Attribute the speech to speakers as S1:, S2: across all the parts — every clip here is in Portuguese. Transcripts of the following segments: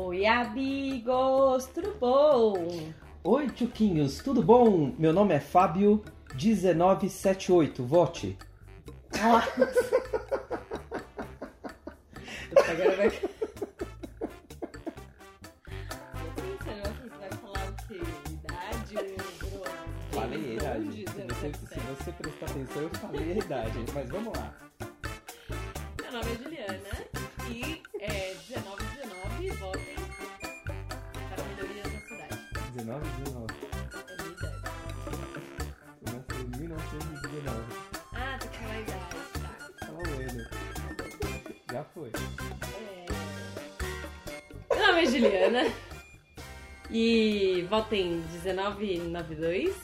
S1: Oi, amigos, tudo bom?
S2: Oi, Tchuquinhos, tudo bom? Meu nome é Fábio 1978, vote.
S1: Agora vai... Você vai falar o quê? Idade?
S2: Falei a idade. Se você, se você prestar atenção, eu falei a idade, mas vamos lá.
S1: Meu nome é Juliana 1919.
S2: Eu nasci em 1919.
S1: Ah, do calendário. Tá.
S2: Tá vendo? Já foi.
S1: É... Meu nome é Juliana. E votem 1992.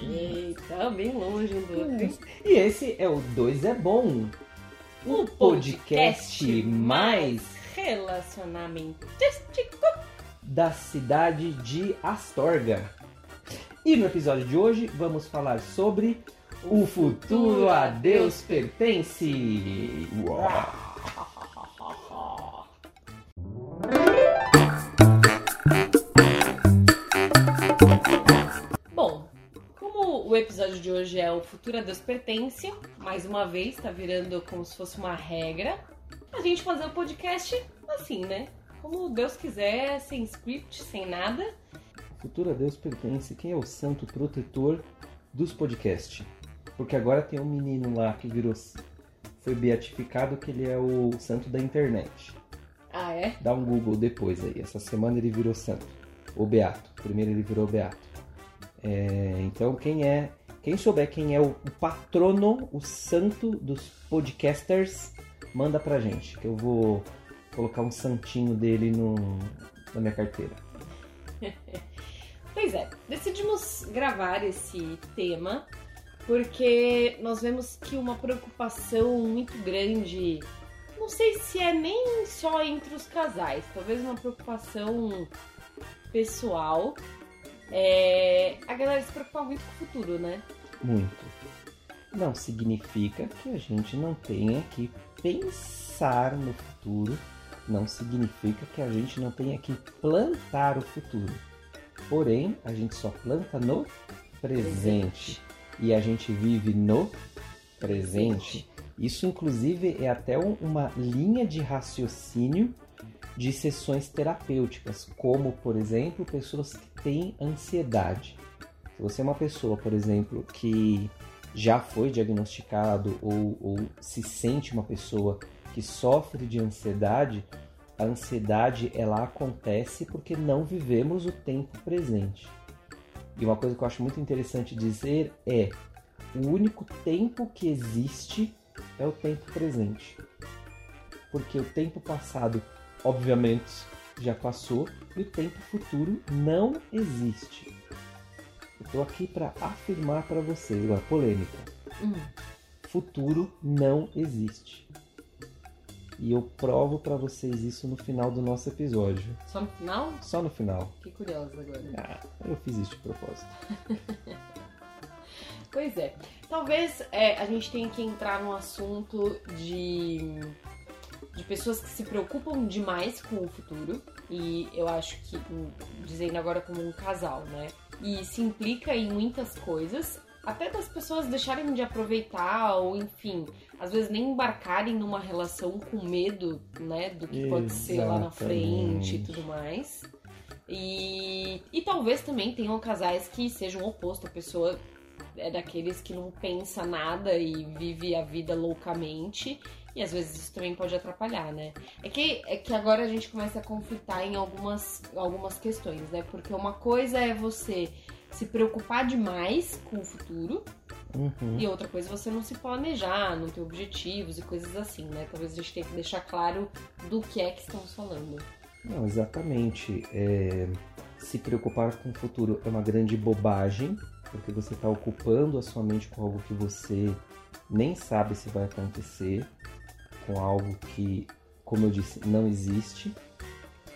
S1: Eita, bem longe do outro.
S2: E esse é o dois é Bom. O podcast, podcast mais
S1: relacionamentístico
S2: da cidade de Astorga. E no episódio de hoje vamos falar sobre o futuro a Deus pertence. Uau.
S1: O episódio de hoje é o futuro a Deus pertence, mais uma vez tá virando como se fosse uma regra, a gente fazer o podcast assim, né? Como Deus quiser, sem script, sem nada.
S2: Futuro a Deus pertence. Quem é o santo protetor dos podcasts? Porque agora tem um menino lá que virou foi beatificado que ele é o santo da internet.
S1: Ah, é?
S2: Dá um Google depois aí. Essa semana ele virou santo. O beato. Primeiro ele virou beato. É, então quem é, quem souber quem é o, o patrono, o santo dos podcasters, manda pra gente, que eu vou colocar um santinho dele no, na minha carteira.
S1: Pois é, decidimos gravar esse tema porque nós vemos que uma preocupação muito grande, não sei se é nem só entre os casais, talvez uma preocupação pessoal, é a galera se preocupar muito com o futuro, né?
S2: Muito. Não significa que a gente não tenha que pensar no futuro, não significa que a gente não tenha que plantar o futuro. Porém, a gente só planta no presente e a gente vive no presente. Isso, inclusive, é até um- uma linha de raciocínio de sessões terapêuticas, como, por exemplo, pessoas que têm ansiedade. Se você é uma pessoa, por exemplo, que já foi diagnosticado ou, ou se sente uma pessoa que sofre de ansiedade, a ansiedade ela acontece porque não vivemos o tempo presente. E uma coisa que eu acho muito interessante dizer é: o único tempo que existe é o tempo presente. Porque o tempo passado, obviamente, já passou e o tempo futuro não existe. Eu tô aqui para afirmar para vocês, agora polêmica.
S1: Hum.
S2: Futuro não existe. E eu provo para vocês isso no final do nosso episódio.
S1: Só no final?
S2: Só no final.
S1: Fiquei curiosa agora.
S2: Ah, eu fiz isso de propósito.
S1: Pois é. Talvez é, a gente tenha que entrar num assunto de, de pessoas que se preocupam demais com o futuro. E eu acho que, hum, dizendo agora como um casal, né? E se implica em muitas coisas. Até das pessoas deixarem de aproveitar, ou enfim, às vezes nem embarcarem numa relação com medo, né? Do que pode ser lá na frente e
S2: Exatamente.
S1: tudo mais. E, e talvez também tenham casais que sejam o oposto, a pessoa é daqueles que não pensa nada e vive a vida loucamente. E às vezes isso também pode atrapalhar, né? É que, é que agora a gente começa a conflitar em algumas, algumas questões, né? Porque uma coisa é você se preocupar demais com o futuro,
S2: Uhum.
S1: e outra coisa é você não se planejar, não ter objetivos e coisas assim, né? Talvez a gente tenha que deixar claro do que é que estamos falando.
S2: Não, exatamente. É, se preocupar com o futuro é uma grande bobagem, porque você está ocupando a sua mente com algo que você nem sabe se vai acontecer, com algo que, como eu disse, não existe.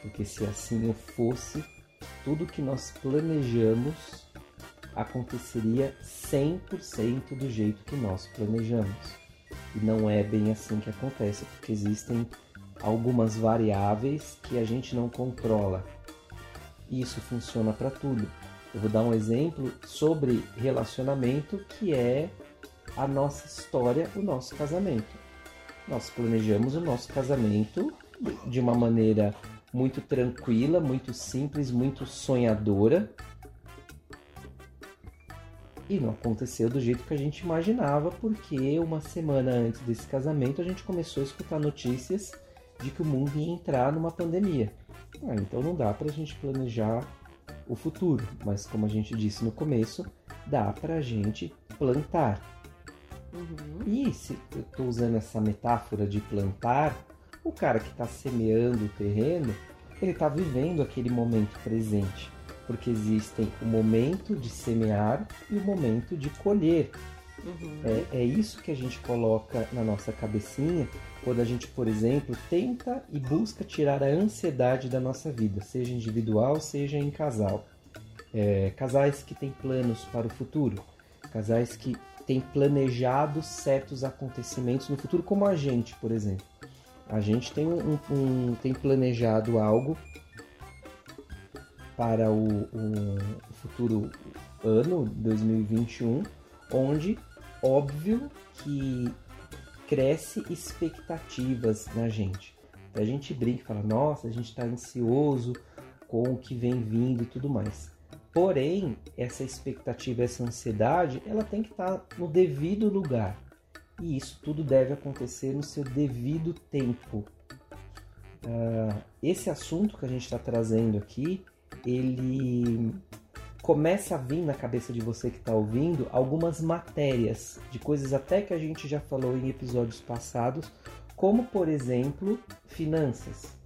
S2: Porque se assim eu fosse, tudo que nós planejamos aconteceria 100% do jeito que nós planejamos. E não é bem assim que acontece, porque existem algumas variáveis que a gente não controla. E isso funciona para tudo. Eu vou dar um exemplo sobre relacionamento que é a nossa história, o nosso casamento. Nós planejamos o nosso casamento de uma maneira muito tranquila, muito simples, muito sonhadora. E não aconteceu do jeito que a gente imaginava, porque uma semana antes desse casamento a gente começou a escutar notícias de que o mundo ia entrar numa pandemia. Ah, então não dá para a gente planejar o futuro, mas como a gente disse no começo, dá para a gente plantar. Uhum. E se eu estou usando essa metáfora de plantar, o cara que está semeando o terreno, ele está vivendo aquele momento presente, porque existem o momento de semear e o momento de colher. Uhum. É, é isso que a gente coloca na nossa cabecinha quando a gente, por exemplo, tenta e busca tirar a ansiedade da nossa vida, seja individual, seja em casal. É, casais que têm planos para o futuro, casais que têm planejado certos acontecimentos no futuro, como a gente, por exemplo. A gente tem, um, um tem planejado algo para o, o futuro ano 2021, onde óbvio que cresce expectativas na gente. A gente brinca e fala, nossa, a gente está ansioso com o que vem vindo e tudo mais. Porém, essa expectativa, essa ansiedade, ela tem que estar tá no devido lugar. E isso tudo deve acontecer no seu devido tempo. Uh, esse assunto que a gente está trazendo aqui, ele começa a vir na cabeça de você que está ouvindo algumas matérias de coisas até que a gente já falou em episódios passados, como por exemplo finanças.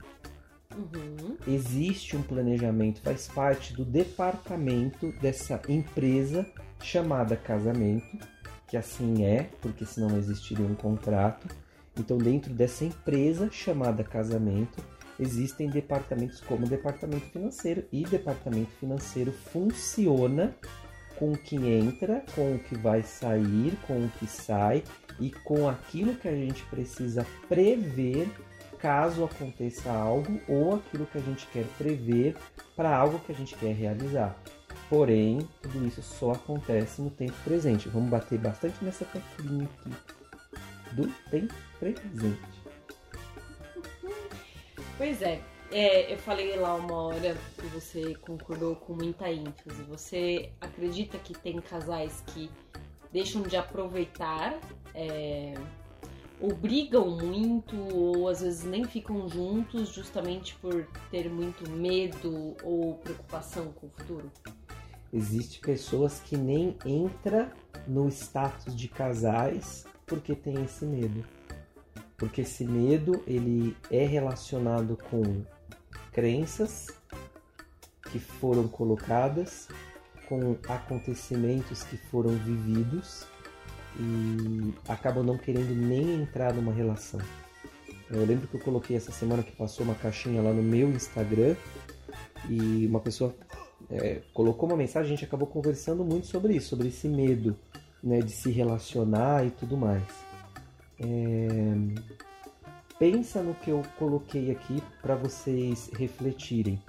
S2: Uhum. Existe um planejamento, faz parte do departamento dessa empresa chamada casamento, que assim é, porque senão não existiria um contrato. Então, dentro dessa empresa chamada casamento, existem departamentos como o departamento financeiro e departamento financeiro funciona com o que entra, com o que vai sair, com o que sai e com aquilo que a gente precisa prever caso aconteça algo ou aquilo que a gente quer prever para algo que a gente quer realizar. Porém, tudo isso só acontece no tempo presente. Vamos bater bastante nessa teclinha aqui do tempo presente.
S1: Pois é, é, eu falei lá uma hora que você concordou com muita ênfase. Você acredita que tem casais que deixam de aproveitar, é, ou brigam muito, ou às vezes nem ficam juntos justamente por ter muito medo ou preocupação com o futuro?
S2: Existem pessoas que nem entram no status de casais porque tem esse medo porque esse medo ele é relacionado com crenças que foram colocadas, com acontecimentos que foram vividos e acabam não querendo nem entrar numa relação. Eu lembro que eu coloquei essa semana que passou uma caixinha lá no meu Instagram e uma pessoa é, colocou uma mensagem, a gente acabou conversando muito sobre isso, sobre esse medo né, de se relacionar e tudo mais. É... Pensa no que eu coloquei aqui para vocês refletirem.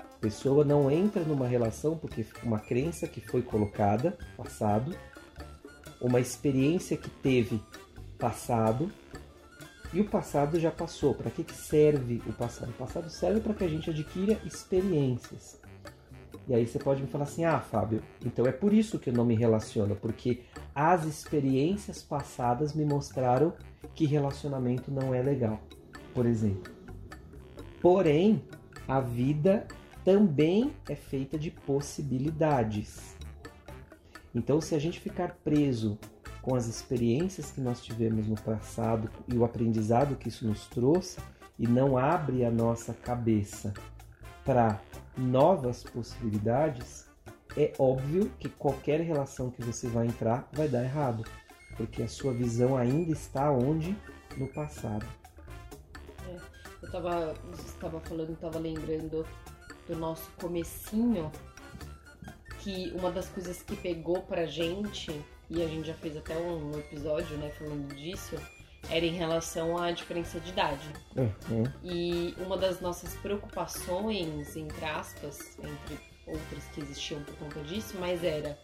S2: A pessoa não entra numa relação porque uma crença que foi colocada, passado, uma experiência que teve, passado, e o passado já passou. Para que, que serve o passado? O passado serve para que a gente adquira experiências. E aí você pode me falar assim: ah, Fábio, então é por isso que eu não me relaciono, porque as experiências passadas me mostraram que relacionamento não é legal, por exemplo. Porém, a vida também é feita de possibilidades. Então, se a gente ficar preso com as experiências que nós tivemos no passado e o aprendizado que isso nos trouxe e não abre a nossa cabeça para novas possibilidades, é óbvio que qualquer relação que você vai entrar vai dar errado, porque a sua visão ainda está onde? No passado.
S1: É, eu estava estava falando, estava lembrando do nosso comecinho, que uma das coisas que pegou pra gente, e a gente já fez até um episódio, né, falando disso, era em relação à diferença de idade.
S2: Uhum.
S1: E uma das nossas preocupações, entre aspas, entre outras que existiam por conta disso, mas era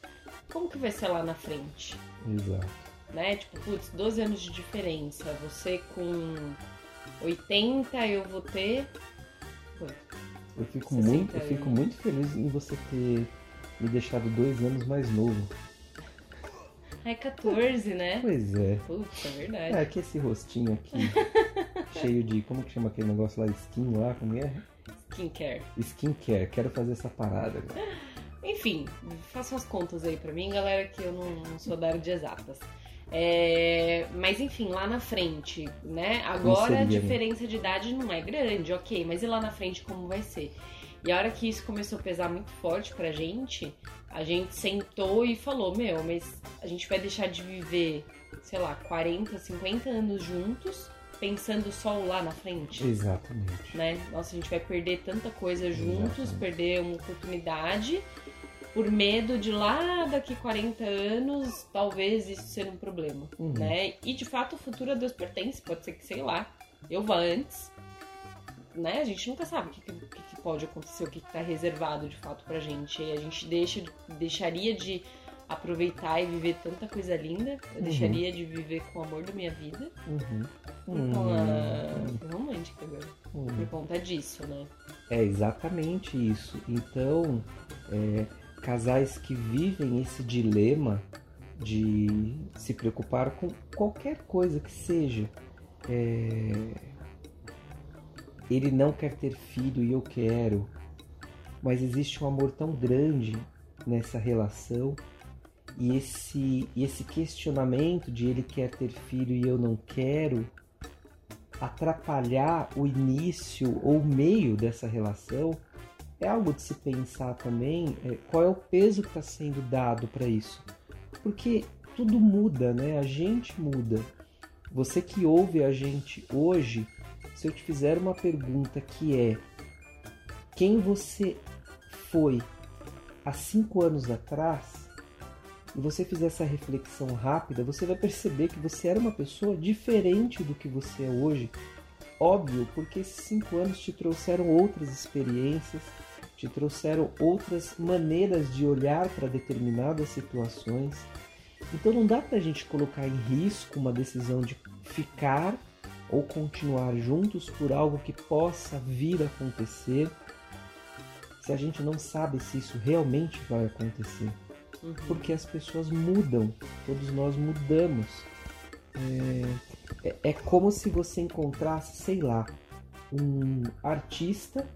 S1: como que vai ser lá na frente?
S2: Exato.
S1: Né? Tipo, putz, 12 anos de diferença. Você com 80, eu vou ter.
S2: Eu fico,
S1: 60
S2: muito, eu fico muito feliz em você ter me deixado dois anos mais novo.
S1: Ai, 14, né?
S2: Pois é.
S1: Putz, é verdade.
S2: É que esse rostinho aqui, cheio de. Como que chama aquele negócio lá? Skin lá? Como é?
S1: Skincare.
S2: Skincare. Quero fazer essa parada agora.
S1: Enfim, façam as contas aí pra mim, galera, que eu não, não sou da área de exatas. É, mas enfim, lá na frente, né? Agora a
S2: seria, né?
S1: diferença de idade não é grande, ok, mas e lá na frente como vai ser? E a hora que isso começou a pesar muito forte pra gente, a gente sentou e falou: Meu, mas a gente vai deixar de viver, sei lá, 40, 50 anos juntos, pensando só lá na frente?
S2: Exatamente.
S1: né? Nossa, a gente vai perder tanta coisa juntos,
S2: Exatamente.
S1: perder uma oportunidade por medo de lá daqui 40 anos talvez isso ser um problema,
S2: Uhum.
S1: né? E de fato o futuro a Deus pertence, pode ser que, sei lá, eu vá antes, né? A gente nunca sabe o que, que- que pode acontecer, o que, que tá reservado de fato pra gente. E a gente deixa, deixaria de aproveitar e viver tanta coisa linda, eu
S2: Uhum.
S1: deixaria de viver com o amor da minha vida.
S2: Uhum. Hum,
S1: conta... Fui romântica agora.
S2: hum.
S1: Por conta disso, né?
S2: É exatamente isso. Então, é, casais que vivem esse dilema de se preocupar com qualquer coisa que seja. é, ele não quer ter filho e eu quero, mas existe um amor tão grande nessa relação e esse, e esse questionamento de ele quer ter filho e eu não quero atrapalhar o início ou o meio dessa relação é algo de se pensar também é, qual é o peso que está sendo dado para isso. Porque tudo muda né? A gente muda. Você que ouve a gente hoje se eu te fizer uma pergunta que é quem você foi há cinco anos atrás e você fizer essa reflexão rápida, você vai perceber que você era uma pessoa diferente do que você é hoje. Óbvio, porque esses cinco anos te trouxeram outras experiências, te trouxeram outras maneiras de olhar para determinadas situações. Então não dá pra gente colocar em risco uma decisão de ficar ou continuar juntos por algo que possa vir a acontecer, se a gente não sabe se isso realmente vai acontecer
S1: Uhum.
S2: porque as pessoas mudam, todos nós mudamos. É, é- é como se você encontrasse, sei lá, um artista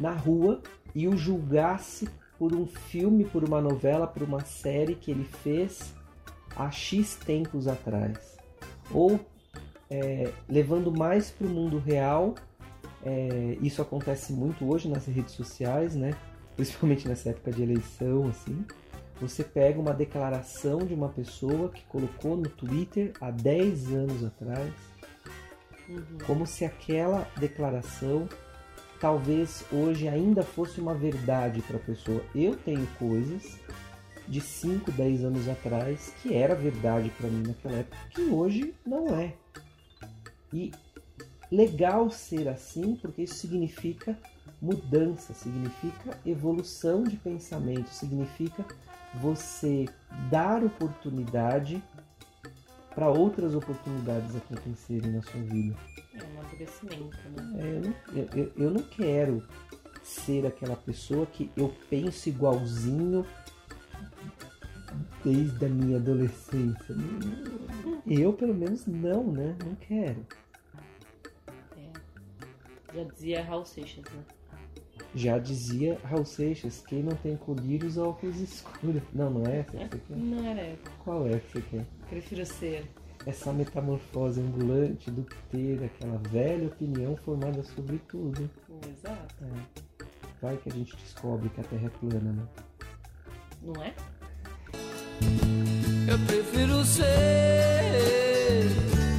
S2: na rua e o julgasse por um filme, por uma novela, por uma série que ele fez há X tempos atrás. Ou é, levando mais para o mundo real, é, isso acontece muito hoje nas redes sociais, né? principalmente nessa época de eleição, assim, você pega uma declaração de uma pessoa que colocou no Twitter há 10 anos atrás,
S1: Uhum.
S2: como se aquela declaração talvez hoje ainda fosse uma verdade para a pessoa. Eu tenho coisas de 5, 10 anos atrás que era verdade para mim naquela época, que hoje não é. E legal ser assim, porque isso significa mudança, significa evolução de pensamento, significa você dar oportunidade para outras oportunidades acontecerem na sua vida.
S1: É um amadurecimento, né?
S2: É, eu, não, eu- eu- eu não quero ser aquela pessoa que eu penso igualzinho desde a minha adolescência. Eu, pelo menos, não, né? Não quero.
S1: Já dizia Raul Seixas, né?
S2: Já dizia Raul Seixas, quem não tem colírio usa óculos escuros. Não, não é essa que você quer?
S1: Não era.
S2: Qual é que você quer?
S1: Prefiro ser.
S2: Essa metamorfose ambulante do ter aquela velha opinião formada sobre tudo.
S1: Exato.
S2: É. Vai que a gente descobre que a Terra é plana, né?
S1: Não é?
S3: Eu prefiro ser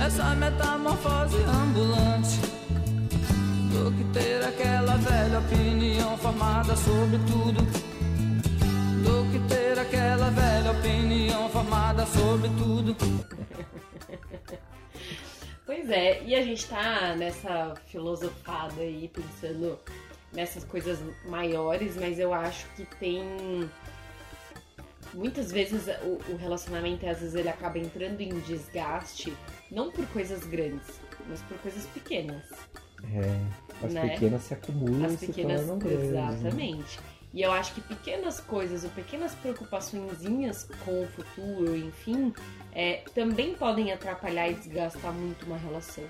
S3: essa metamorfose ambulante do que ter aquela velha opinião formada sobre tudo. Do que ter aquela velha opinião formada sobre tudo.
S1: Pois é, e a gente tá nessa filosofada aí, pensando nessas coisas maiores, mas eu acho que tem. Muitas vezes o, o relacionamento, às vezes, ele acaba entrando em desgaste, não por coisas grandes, mas por coisas pequenas.
S2: É, as
S1: Né?
S2: pequenas se acumulam
S1: As
S2: e se
S1: pequenas,
S2: tornam grandes. né?
S1: exatamente. E eu acho que pequenas coisas ou pequenas preocupaçõezinhas com o futuro, enfim, é, também podem atrapalhar e desgastar muito uma relação.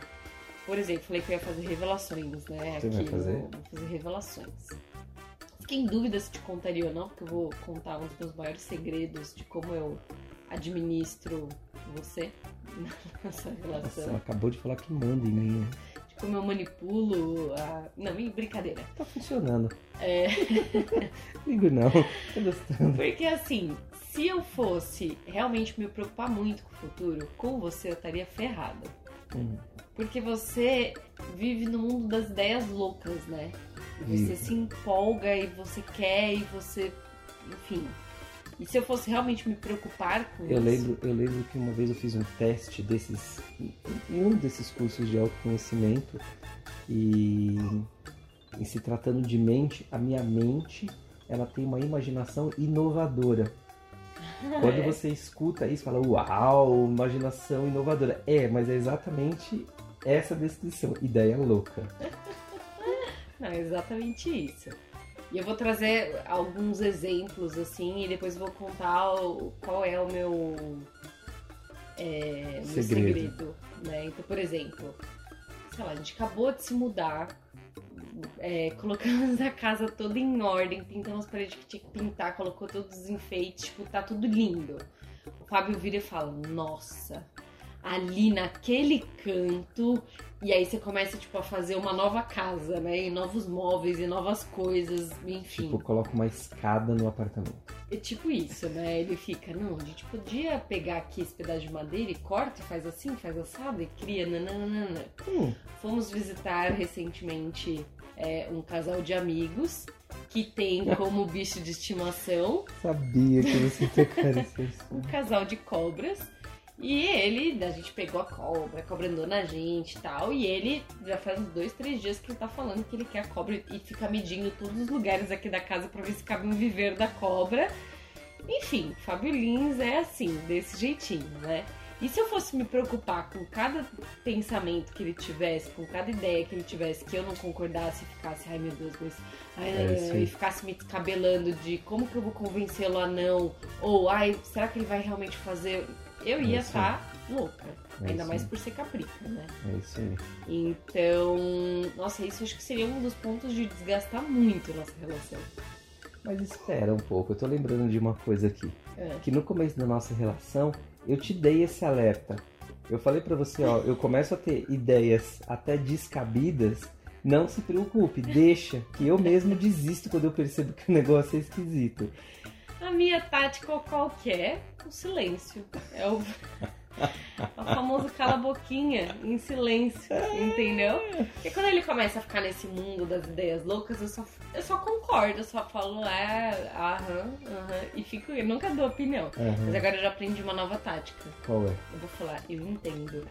S1: Por exemplo, falei que eu ia fazer revelações, né?
S2: Você vai
S1: aqui
S2: fazer?
S1: no- Vou fazer revelações. Fiquei em dúvida se te contaria ou não, porque eu vou contar um dos meus maiores segredos de como eu administro você nessa
S2: Nossa,
S1: relação.
S2: ela acabou de falar que manda em mim. né?
S1: De como eu manipulo a. Não, brincadeira.
S2: Tá funcionando.
S1: É.
S2: Digo não, tô gostando.
S1: Porque assim, se eu fosse realmente me preocupar muito com o futuro, com você eu estaria ferrada.
S2: Hum,
S1: Porque você vive no mundo das ideias loucas, né? Você se empolga e você quer e você. Enfim. E se eu fosse realmente me preocupar com
S2: Eu
S1: isso.
S2: lembro, eu lembro que uma vez eu fiz um teste desses. em um desses cursos de autoconhecimento e em se tratando de mente, a minha mente ela tem uma imaginação inovadora. Quando
S1: É.
S2: você escuta isso, fala, uau, imaginação inovadora. É, mas é exatamente essa descrição, ideia louca.
S1: Não, é exatamente isso. E eu vou trazer alguns exemplos, assim, e depois vou contar o- qual é o meu, é, meu
S2: Segredo.
S1: segredo. né? Então, por exemplo, sei lá, a gente acabou de se mudar, é, colocamos a casa toda em ordem, pintamos as paredes que tinha que pintar, colocou todos os enfeites, tipo, tá tudo lindo. O Fábio vira e fala, nossa, ali naquele canto e aí você começa, tipo, a fazer uma nova casa, né? E novos móveis e novas coisas, enfim.
S2: Tipo, coloca uma escada no apartamento.
S1: É tipo isso, né? Ele fica, não, a gente podia pegar aqui esse pedaço de madeira e corta e faz assim, faz assado e cria, nananana.
S2: Hum,
S1: Fomos visitar recentemente é, um casal de amigos que tem como bicho de estimação
S2: sabia que você tocaria esse
S1: um casal de cobras. E ele, a gente pegou a cobra, a cobra andou na gente e tal. E ele já faz uns dois, três dias que ele tá falando que ele quer a cobra e fica medindo todos os lugares aqui da casa pra ver se cabe um viveiro da cobra. Enfim, Fábio Lins é assim, desse jeitinho, né? E se eu fosse me preocupar com cada pensamento que ele tivesse, com cada ideia que ele tivesse, que eu não concordasse e ficasse, ai meu Deus, mas. Ai,
S2: É
S1: e ficasse me descabelando de como que eu vou convencê-lo a não, ou ai, será que ele vai realmente fazer? Eu ia
S2: É aí.
S1: estar louca.
S2: É
S1: Ainda mais por ser caprica, né?
S2: É isso aí.
S1: Então, nossa, isso acho que seria um dos pontos de desgastar muito a nossa relação.
S2: Mas espera um pouco, eu tô lembrando de uma coisa aqui.
S1: É.
S2: Que no começo da nossa relação, eu te dei esse alerta. Eu falei pra você, ó, eu começo a ter ideias até descabidas. Não se preocupe, deixa, que eu mesmo desisto quando eu percebo que o negócio é esquisito.
S1: A minha tática é? O silêncio. É o, o famoso cala a boquinha em silêncio, entendeu? Porque quando ele começa a ficar nesse mundo das ideias loucas, eu só, eu só concordo, eu só falo, é, aham, aham, e fico, eu nunca dou opinião. Mas agora eu já aprendi uma nova tática.
S2: qual é?
S1: Eu vou falar, eu entendo.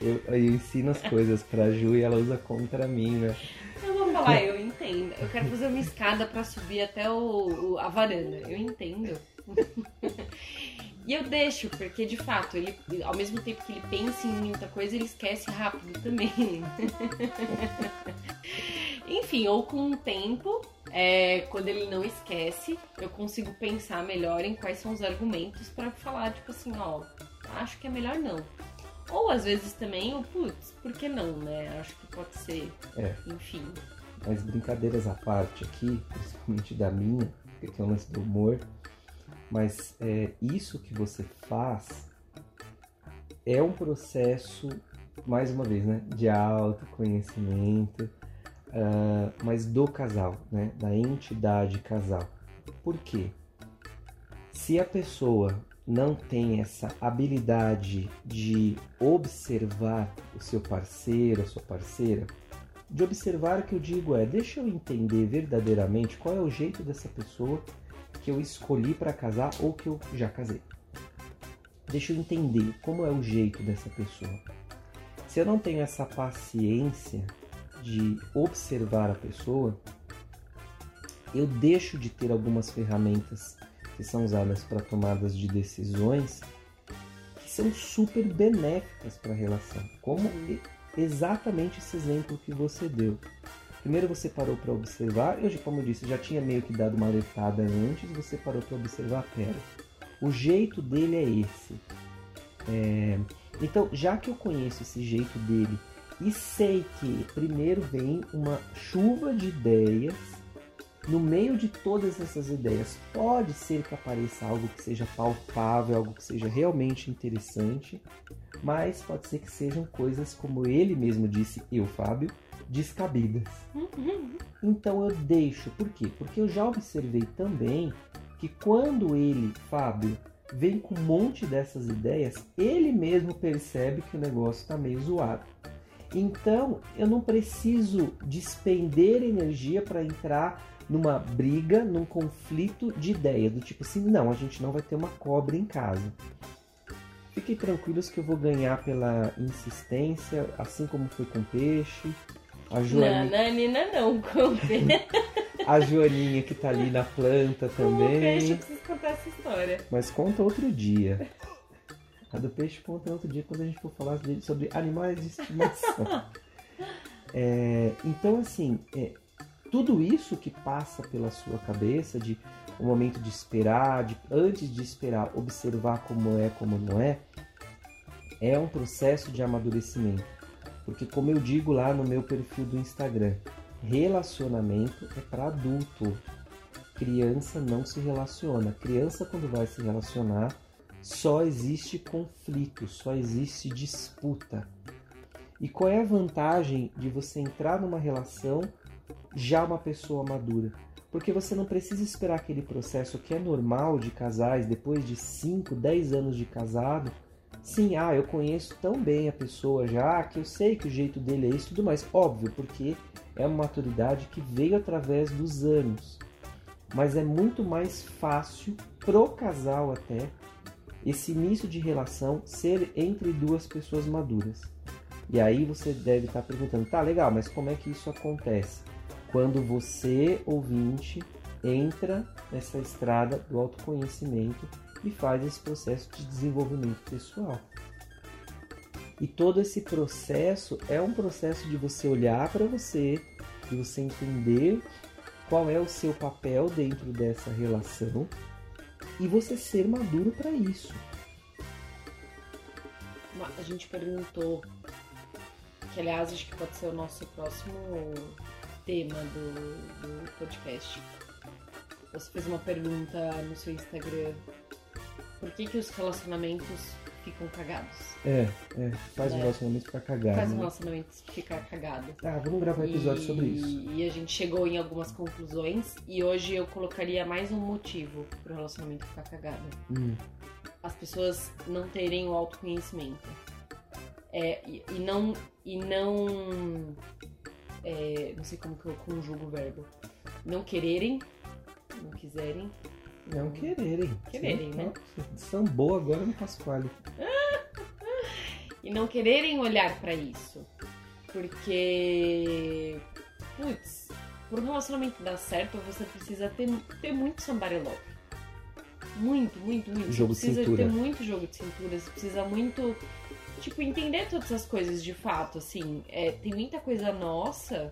S2: Eu, eu ensino as coisas pra Ju e ela usa contra mim, né?
S1: Eu vou falar, eu entendo. Eu quero fazer uma escada pra subir até o, o- a varanda. Eu entendo. E eu deixo, porque de fato, ele, ao mesmo tempo que ele pensa em muita coisa, ele esquece rápido também. Enfim, ou com o tempo, é, quando ele não esquece, eu consigo pensar melhor em quais são os argumentos pra falar, tipo assim, ó, acho que é melhor não. Ou às vezes também, o putz, por que não, né? Acho que pode ser.
S2: É.
S1: Enfim.
S2: Mas brincadeiras à parte aqui, principalmente da minha, porque tem o lance do humor. Mas é, isso que você faz é um processo, mais uma vez, né? De autoconhecimento, ah, mas do casal, né? Da entidade casal. Por quê? Se a pessoa não tem essa habilidade de observar o seu parceiro, a sua parceira, de observar que eu digo é, deixa eu entender verdadeiramente qual é o jeito dessa pessoa que eu escolhi para casar ou que eu já casei. Deixa eu entender como é o jeito dessa pessoa. Se eu não tenho essa paciência de observar a pessoa, eu deixo de ter algumas ferramentas que são usadas para tomadas de decisões que são super benéficas para a relação, como exatamente esse exemplo que você deu. Primeiro você parou para observar, eu, como eu disse, já tinha meio que dado uma alertada antes, você parou para observar, pera, o jeito dele é esse. É... Então, já que eu conheço esse jeito dele e sei que primeiro vem uma chuva de ideias, no meio de todas essas ideias, pode ser que apareça algo que seja palpável, algo que seja realmente interessante, mas pode ser que sejam coisas, como ele mesmo disse, eu, Fábio, descabidas. Uhum. Então eu deixo. Por quê? Porque eu já observei também que quando ele, Fábio, vem com um monte dessas ideias, ele mesmo percebe que o negócio está meio zoado. Então eu não preciso despender energia para entrar numa briga, num conflito de ideia, do tipo assim, não, a gente não vai ter uma cobra em casa. Fiquem tranquilos que eu vou ganhar pela insistência, assim como foi com peixe,
S1: a Joaninha... Não, não, Nina não, com
S2: A Joaninha que tá ali na planta também. O
S1: peixe, eu preciso contar essa história.
S2: Mas conta outro dia. A do peixe conta outro dia quando a gente for falar sobre animais de estimação. é, então, assim, é, tudo isso que passa pela sua cabeça de o um momento de esperar, de antes de esperar, observar como é, como não é, é um processo de amadurecimento. Porque como eu digo lá no meu perfil do Instagram, relacionamento é para adulto. Criança não se relaciona. Criança quando vai se relacionar, só existe conflito, só existe disputa. E qual é a vantagem de você entrar numa relação já uma pessoa madura? Porque você não precisa esperar aquele processo que é normal de casais depois de 5, 10 anos de casado Sim, ah, eu conheço tão bem a pessoa já que eu sei que o jeito dele é isso e tudo mais. Óbvio, porque é uma maturidade que veio através dos anos. Mas é muito mais fácil pro casal até esse início de relação ser entre duas pessoas maduras. E aí você deve estar perguntando, tá legal, mas como é que isso acontece? Quando você, ouvinte, entra nessa estrada do autoconhecimento e faz esse processo de desenvolvimento pessoal. E todo esse processo é um processo de você olhar para você, de você entender qual é o seu papel dentro dessa relação e você ser maduro para isso.
S1: A gente perguntou, que aliás acho que pode ser o nosso próximo tema do, do podcast. Você fez uma pergunta no seu Instagram por que, que os relacionamentos ficam cagados.
S2: É, é. Faz né? um relacionamento ficar cagado.
S1: Faz um
S2: né?
S1: relacionamento ficar cagado.
S2: Ah, vamos gravar um episódio
S1: e,
S2: sobre isso.
S1: E a gente chegou em algumas conclusões e hoje eu colocaria mais um motivo pro relacionamento ficar cagado. Hum. As pessoas não terem o autoconhecimento. É, e, e não. E não. É, não sei como que eu conjugo o verbo. Não quererem, não quiserem
S2: não quererem.
S1: Quererem,
S2: né? Sambou agora no Pasquale.
S1: e não quererem olhar para isso. Porque. Putz, por um relacionamento dar certo, você precisa ter, ter muito love. Muito, muito, muito.
S2: Jogo
S1: você precisa
S2: de cintura.
S1: ter muito jogo de cintura. Você precisa muito. Tipo, entender todas as coisas de fato, assim. É, tem muita coisa nossa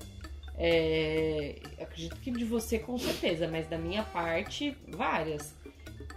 S1: é, acredito que de você com certeza, mas da minha parte, várias.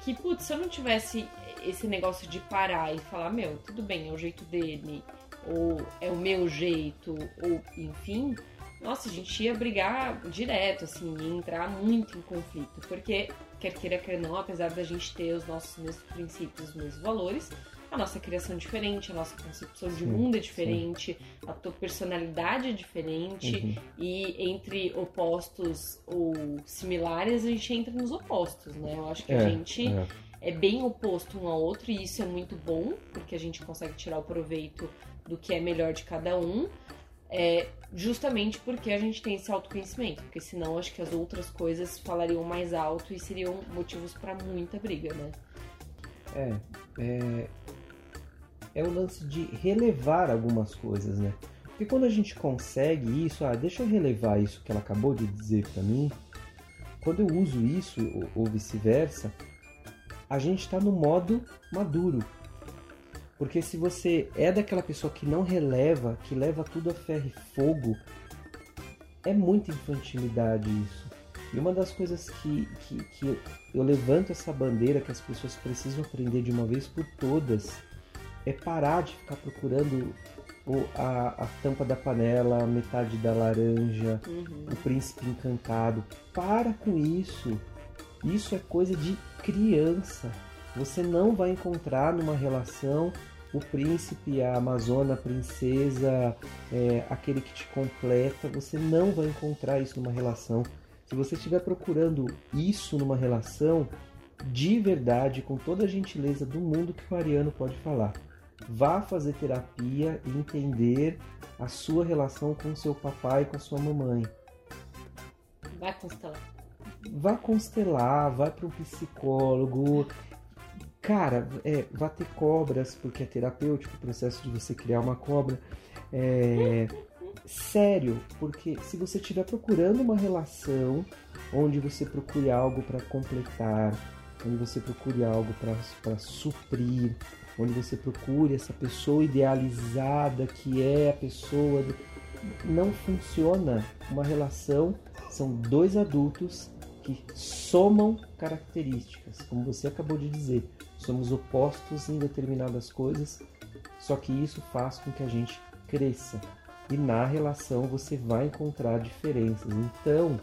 S1: Que, putz, se eu não tivesse esse negócio de parar e falar, meu, tudo bem, é o jeito dele, ou é o meu jeito, ou enfim, nossa, a gente ia brigar direto, assim, ia entrar muito em conflito. Porque, quer queira, quer não, apesar da gente ter os nossos mesmos princípios, os mesmos valores, a nossa criação é diferente, a nossa concepção de sim, mundo é diferente, sim. a tua personalidade é diferente uhum. e entre opostos ou similares a gente entra nos opostos, né? Eu acho que é, a gente é. é bem oposto um ao outro e isso é muito bom porque a gente consegue tirar o proveito do que é melhor de cada um. É, justamente porque a gente tem esse autoconhecimento, porque senão acho que as outras coisas falariam mais alto e seriam motivos para muita briga, né?
S2: É, é, é o lance de relevar algumas coisas, né? Porque quando a gente consegue isso, ah, deixa eu relevar isso que ela acabou de dizer para mim. Quando eu uso isso ou, vice-versa, a gente está no modo maduro. Porque se você é daquela pessoa que não releva, que leva tudo a ferro e fogo, é muita infantilidade isso. E uma das coisas que, que, que eu levanto essa bandeira que as pessoas precisam aprender de uma vez por todas é parar de ficar procurando o, a, a tampa da panela, a metade da laranja, uhum. o príncipe encantado. Para com isso. Isso é coisa de criança. Você não vai encontrar numa relação o príncipe, a amazona, a princesa, é, aquele que te completa. Você não vai encontrar isso numa relação. Se você estiver procurando isso numa relação, de verdade, com toda a gentileza do mundo que o Ariano pode falar, vá fazer terapia e entender a sua relação com seu papai e com sua mamãe.
S1: Vai constelar.
S2: Vá constelar, vai para um psicólogo. Cara, é, vá ter cobras, porque é terapêutico o processo de você criar uma cobra. É, sério, porque se você estiver procurando uma relação onde você procure algo para completar, onde você procure algo para suprir, onde você procure essa pessoa idealizada que é a pessoa. Do... Não funciona uma relação, são dois adultos que somam características, como você acabou de dizer. Somos opostos em determinadas coisas, só que isso faz com que a gente cresça. E na relação você vai encontrar diferenças. Então,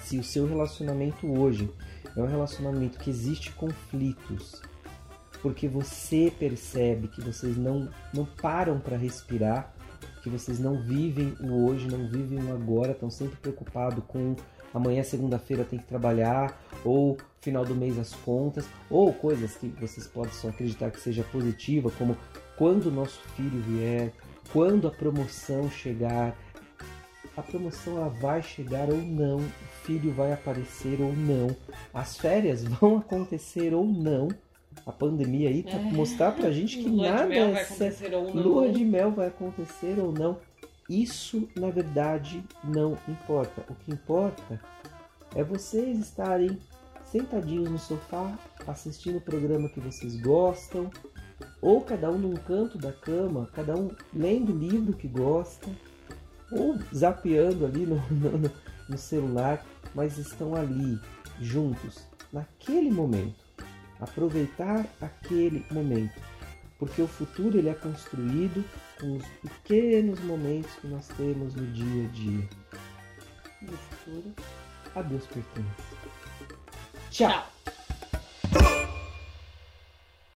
S2: se o seu relacionamento hoje é um relacionamento que existe conflitos, porque você percebe que vocês não, não param para respirar, que vocês não vivem o hoje, não vivem o agora, estão sempre preocupados com amanhã segunda-feira tem que trabalhar, ou final do mês as contas, ou coisas que vocês possam acreditar que seja positiva, como quando o nosso filho vier, quando a promoção chegar. A promoção ela vai chegar ou não, o filho vai aparecer ou não, as férias vão acontecer ou não. A pandemia aí tá é. mostrar pra gente que
S1: Lua
S2: nada
S1: não.
S2: Lua de mel vai acontecer ou não. Isso, na verdade, não importa. O que importa é vocês estarem sentadinhos no sofá, assistindo o programa que vocês gostam, ou cada um num canto da cama, cada um lendo o livro que gosta, ou zapeando ali no, no, no celular, mas estão ali, juntos, naquele momento. Aproveitar aquele momento porque o futuro ele é construído com os pequenos momentos que nós temos no dia a dia. E o futuro a Deus pertence. Tchau. Tchau.